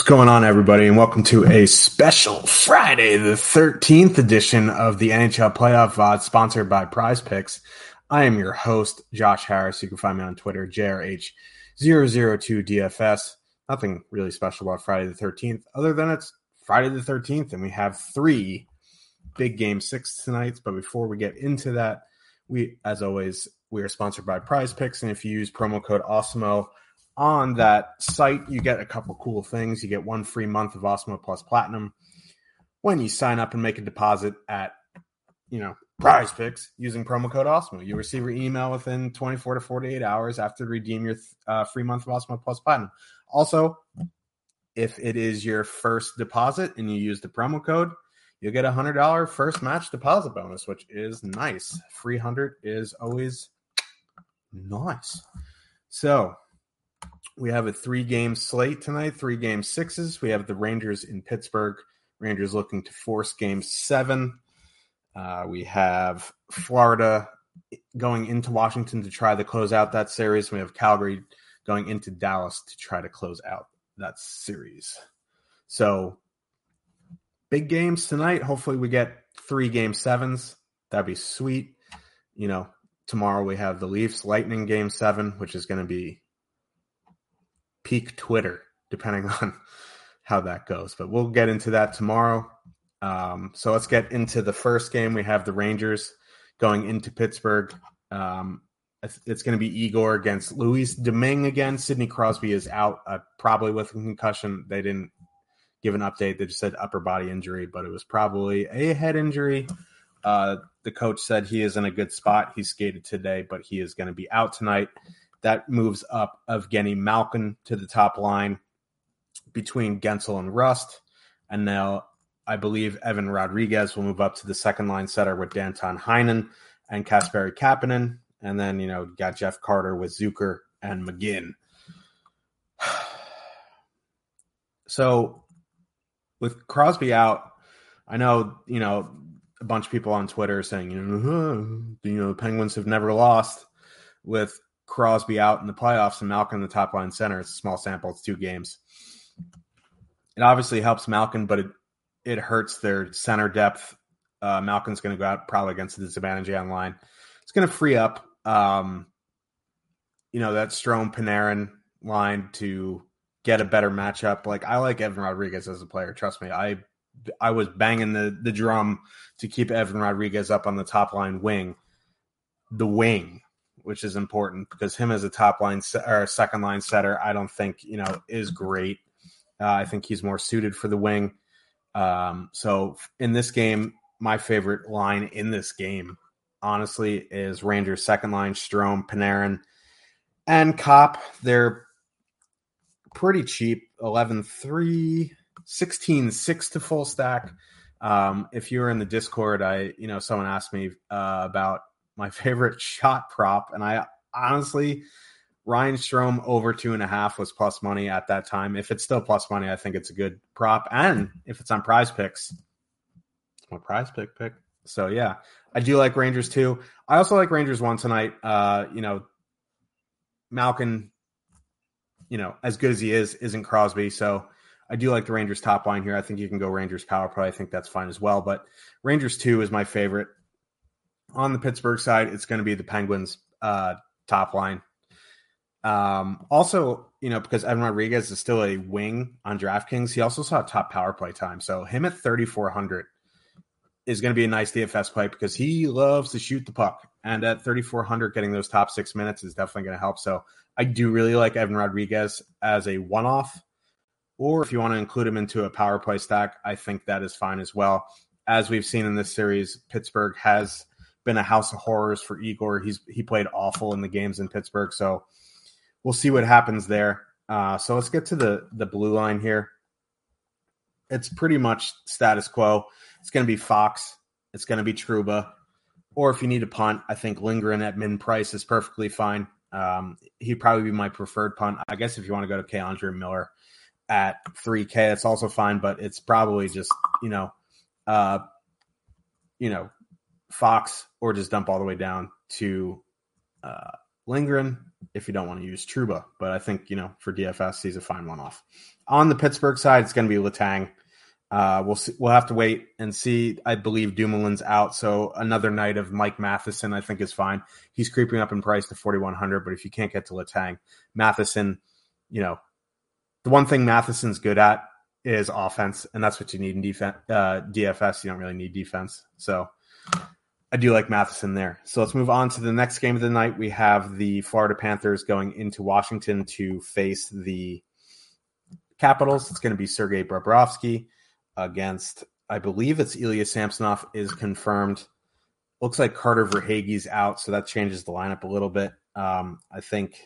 What's going on, everybody, and welcome to a special Friday the 13th edition of the NHL Playoff VOD sponsored by Prize Picks. I am your host, Josh Harris. You can find me on Twitter, JRH002DFS. Nothing really special about Friday the 13th, other than it's Friday the 13th, and we have three big game six tonight. But before we get into that, we, as always, we are sponsored by Prize Picks, and if you use promo code Awesemo on that site, you get a couple cool things. You get one free month of Awesemo Plus Platinum when you sign up and make a deposit at, you know, Prize Picks using promo code Awesemo. You receive your email within 24 to 48 hours after redeem your uh, free month of Awesemo Plus Platinum. Also, if it is your first deposit and you use the promo code, you'll get a hundred dollar first match deposit bonus, which is nice. Free hundred is always nice. So we have a three game slate tonight, three game sixes. We have the Rangers in Pittsburgh. Rangers looking to force game seven. Uh, we have Florida going into Washington to try to close out that series. We have Calgary going into Dallas to try to close out that series. So big games tonight. Hopefully we get three game sevens. That'd be sweet. You know, tomorrow we have the Leafs Lightning game seven, which is going to be peak Twitter, depending on how that goes. But we'll get into that tomorrow. Um, so let's get into the first game. We have the Rangers going into Pittsburgh. Um, it's going to be Igor against Louis Domingue again. Sidney Crosby is out, uh, probably with a concussion. They didn't give an update. They just said upper body injury, but it was probably a head injury. Uh, the coach said he is in a good spot. He skated today, but he is going to be out tonight. That moves up Evgeny Malkin to the top line between Guentzel and Rust. And now I believe Evan Rodrigues will move up to the second line center with Danton Heinen and Kasperi Kapanen. And then, you know, got Jeff Carter with Zucker and McGinn. So with Crosby out, I know, you know, a bunch of people on Twitter saying, you know, you know, the Penguins have never lost with Crosby out in the playoffs and Malkin in the top line center. It's a small sample, it's two games. It obviously helps Malkin, but it it hurts their center depth. Uh, Malkin's going to go out probably against the disadvantage on line. It's going to free up, um, you know, that Strome Panarin line to get a better matchup. Like I like Evan Rodrigues as a player. Trust me, I I was banging the the drum to keep Evan Rodrigues up on the top line wing, the wing, which is important because him as a top line or a second line center, I don't think you know is great. Uh, I think he's more suited for the wing. Um, so in this game, my favorite line in this game, honestly, is Rangers second line Strome, Panarin, and Copp. They're pretty cheap 11 3 16 6 to full stack um, if you were in the discord i you know someone asked me uh, about my favorite shot prop and i honestly ryan Strome over two and a half was plus money at that time if it's still plus money i think it's a good prop and if it's on prize picks it's my prize pick pick so yeah i do like rangers too i also like rangers one tonight uh you know malkin you know, as good as he is, isn't Crosby. So I do like the Rangers top line here. I think you can go Rangers power play. I think that's fine as well. But Rangers two is my favorite. On the Pittsburgh side, it's going to be the Penguins uh, top line. Um, also, you know, because Evan Rodrigues is still a wing on DraftKings, he also saw top power play time. So him at 3,400 is going to be a nice DFS play because he loves to shoot the puck. And at 3,400, getting those top six minutes is definitely going to help. So I do really like Evan Rodrigues as a one off. Or if you want to include him into a power play stack, I think that is fine as well. As we've seen in this series, Pittsburgh has been a house of horrors for Igor. He's he played awful in the games in Pittsburgh, so we'll see what happens there. Uh, so let's get to the the blue line here. It's pretty much status quo. It's going to be Fox. It's going to be Truba. Or if you need a punt, I think Lindgren at min price is perfectly fine. Um, he'd probably be my preferred punt. I guess if you want to go to K'Andre Miller, at 3K. it's also fine, but it's probably just, you know, uh, you know, Fox or just dump all the way down to uh, Lindgren if you don't want to use Truba. But I think, you know, for DFS, he's a fine one off. On the Pittsburgh side, it's going to be Letang. Uh, we'll see, we'll have to wait and see. I believe Dumoulin's out, so another night of Mike Matheson I think is fine. He's creeping up in price to 4100, but if you can't get to Letang, Matheson, you know, the one thing Matheson's good at is offense, and that's what you need in defense. Uh, DFS, you don't really need defense. So I do like Matheson there. So let's move on to the next game of the night. We have the Florida Panthers going into Washington to face the Capitals. It's going to be Sergei Bobrovsky against, I believe it's Ilya Samsonov is confirmed. Looks like Carter Verhaeghe's out, so that changes the lineup a little bit. Um, I think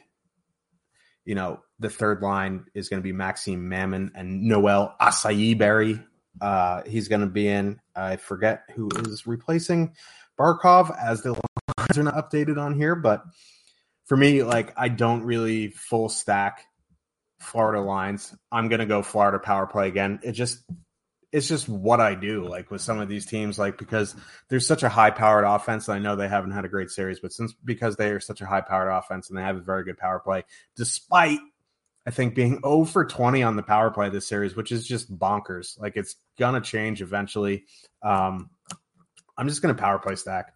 you know, the third line is going to be Maxime Mammon and Noel Acciari Uh, he's going to be in. I forget who is replacing Barkov as the lines are not updated on here, but for me, like I don't really full stack Florida lines. I'm going to go Florida power play again. It just it's just what I do, like with some of these teams, like because there's such a high powered offense. I know they haven't had a great series, but since because they are such a high powered offense and they have a very good power play, despite I think being 0 for 20 on the power play this series, which is just bonkers. Like it's gonna change eventually. Um, I'm just gonna power play stack.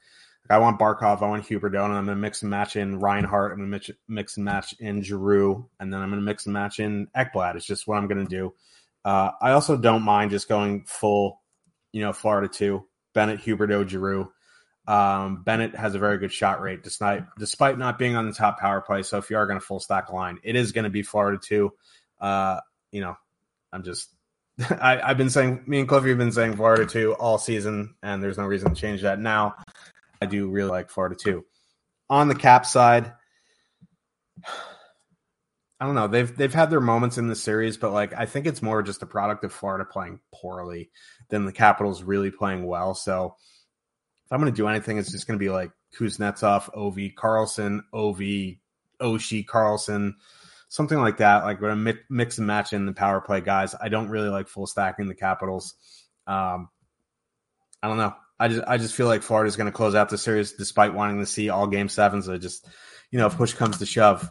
I want Barkov, I want and I'm gonna mix and match in Reinhart. I'm gonna mix, mix and match in Giroux, and then I'm gonna mix and match in Ekblad. It's just what I'm gonna do. Uh, I also don't mind just going full, you know, Florida two. Bennett, Huberdeau, Giroux. Um, Bennett has a very good shot rate despite despite not being on the top power play. So if you are going to full stack line, it is going to be Florida two. Uh, you know, I'm just I, have been saying me and Cliffy have been saying Florida two all season, and there's no reason to change that now. I do really like Florida two. On the cap side, I don't know. They've they've had their moments in the series, but like I think it's more just a product of Florida playing poorly than the Capitals really playing well. So if I'm going to do anything, it's just going to be like Kuznetsov, Ov, Carlson, Ov, Oshie, Carlson, something like that. Like when I mix and match in the power play guys. I don't really like full stacking the Capitals. Um, I don't know. I just I just feel like Florida's going to close out the series despite wanting to see all game sevens. I just you know if push comes to shove,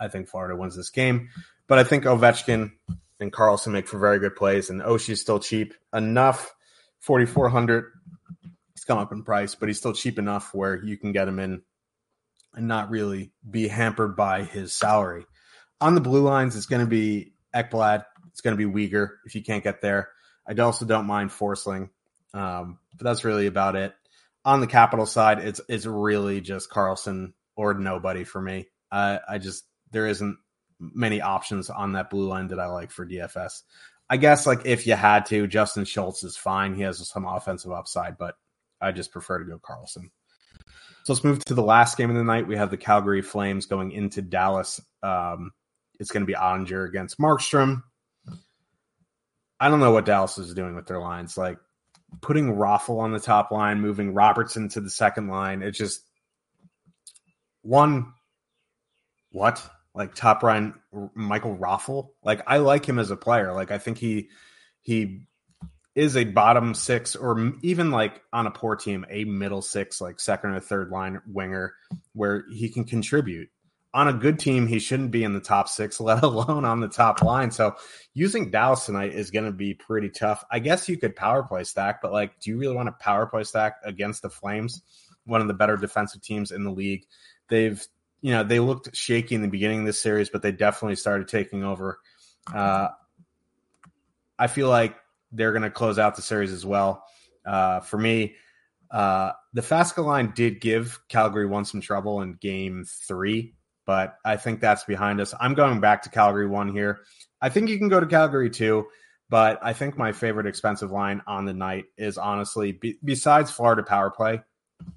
I think Florida wins this game. But I think Ovechkin and Carlson make for very good plays, and Oshie's still cheap enough. 4,400. He's come up in price, but he's still cheap enough where you can get him in and not really be hampered by his salary. On the blue lines, it's going to be Ekblad. It's going to be Weegar if you can't get there. I also don't mind Forsling, um, but that's really about it. On the capital side, it's it's really just Carlson or nobody for me. I, I just there isn't many options on that blue line that I like for DFS. I guess like if you had to, Justin Schultz is fine. He has some offensive upside, but I just prefer to go Carlson. So let's move to the last game of the night. We have the Calgary Flames going into Dallas. Um, it's going to be Oettinger against Markstrom. I don't know what Dallas is doing with their lines. Like putting Raffl on the top line, moving Robertson to the second line. It's just one what? Like top line Michael Raffl? Like I like him as a player. Like I think he he is a bottom six or even like on a poor team, a middle six, like second or third line winger where he can contribute. On a good team, he shouldn't be in the top six, let alone on the top line. So using Dallas tonight is going to be pretty tough. I guess you could power play stack, but like, do you really want to power play stack against the Flames, one of the better defensive teams in the league? They've you know, they looked shaky in the beginning of this series, but they definitely started taking over. Uh, I feel like they're going to close out the series as well. Uh, for me, uh, the Faksa line did give Calgary one some trouble in game three, but I think that's behind us. I'm going back to Calgary one here. I think you can go to Calgary two, but I think my favorite expensive line on the night is honestly, be, besides Florida power play,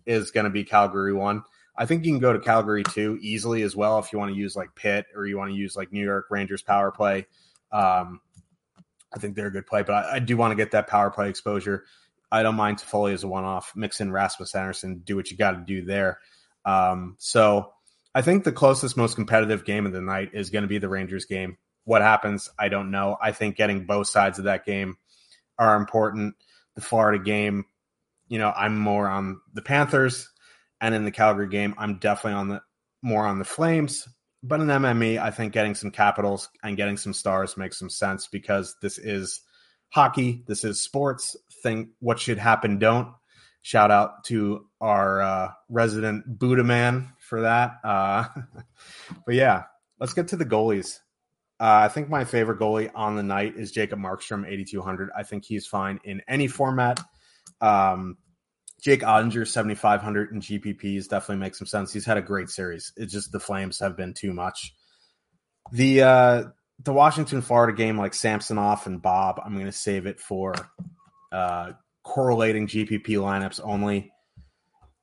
is going to be Calgary one. I think you can go to Calgary two easily as well if you want to use like Pitt or you want to use like New York Rangers power play. Um, I think they're a good play, but I, I do want to get that power play exposure. I don't mind Toffoli as a one off. Mix in Rasmus Andersson, do what you got to do there. Um, so I think the closest, most competitive game of the night is going to be the Rangers game. What happens, I don't know. I think getting both sides of that game are important. The Florida game, you know, I'm more on the Panthers, and in the Calgary game, I'm definitely on the more on the Flames. But in MME, I think getting some capitals and getting some stars makes some sense because this is hockey. This is sports. Think what should happen, don't. Shout out to our uh, resident Buddha man for that. Uh, but yeah, let's get to the goalies. Uh, I think my favorite goalie on the night is Jacob Markstrom, 8,200. I think he's fine in any format. Um, Jake Oettinger, 7,500 in GPPs definitely makes some sense. He's had a great series. It's just the Flames have been too much. The uh, the Washington Florida game, like Samsonov and Bob, I'm going to save it for uh, correlating GPP lineups only.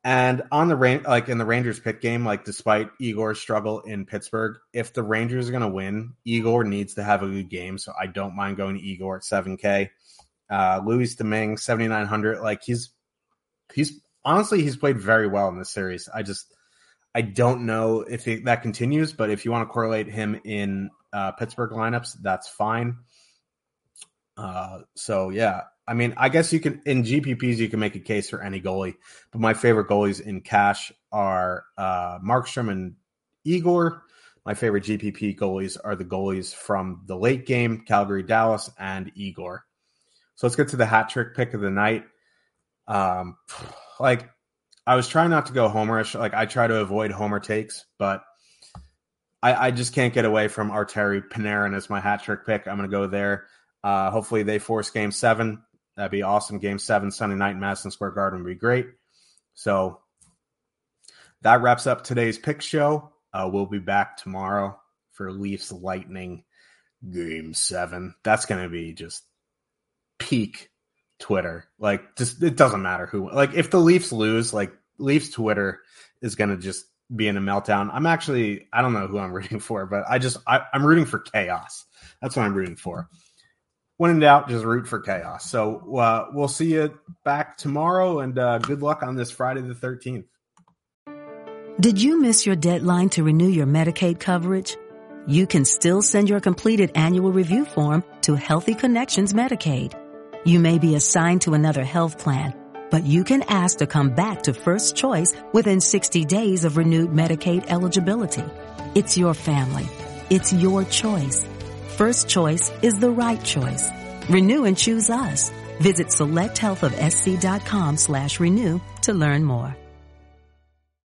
And on the rain, like in the Rangers pit game, like despite Igor's struggle in Pittsburgh, if the Rangers are going to win, Igor needs to have a good game. So I don't mind going to Igor at 7K. Uh, Louis Domingue, 7,900. Like he's, he's honestly, he's played very well in this series. I just, I don't know if it, that continues, but if you want to correlate him in uh, Pittsburgh lineups, that's fine. Uh, so yeah, I mean, I guess you can in GPPs you can make a case for any goalie, but my favorite goalies in cash are uh, Markstrom and Igor. My favorite GPP goalies are the goalies from the late game, Calgary, Dallas, and Igor. So let's get to the hat trick pick of the night. Um, like I was trying not to go homerish. Like I try to avoid homer takes, but I, I just can't get away from Artemi Panarin as my hat trick pick. I'm going to go there. Uh, hopefully they force game seven. That'd be awesome. Game seven Sunday night in Madison Square Garden would be great. So that wraps up today's pick show. Uh, we'll be back tomorrow for Leafs Lightning game seven. That's going to be just peak Twitter. Like, just it doesn't matter who. Like, if the Leafs lose, like Leafs Twitter is going to just be in a meltdown. I'm actually I don't know who I'm rooting for, but I just I, I'm rooting for chaos. That's what I'm rooting for. When in doubt, just root for chaos. So uh, we'll see you back tomorrow, and uh, good luck on this Friday the 13th. Did you miss your deadline to renew your Medicaid coverage? You can still send your completed annual review form to Healthy Connections Medicaid. You may be assigned to another health plan but you can ask to come back to First Choice within 60 days of renewed Medicaid eligibility. It's your family. It's your choice. First Choice is the right choice. Renew and choose us. Visit selecthealthofsc.com slash renew to learn more.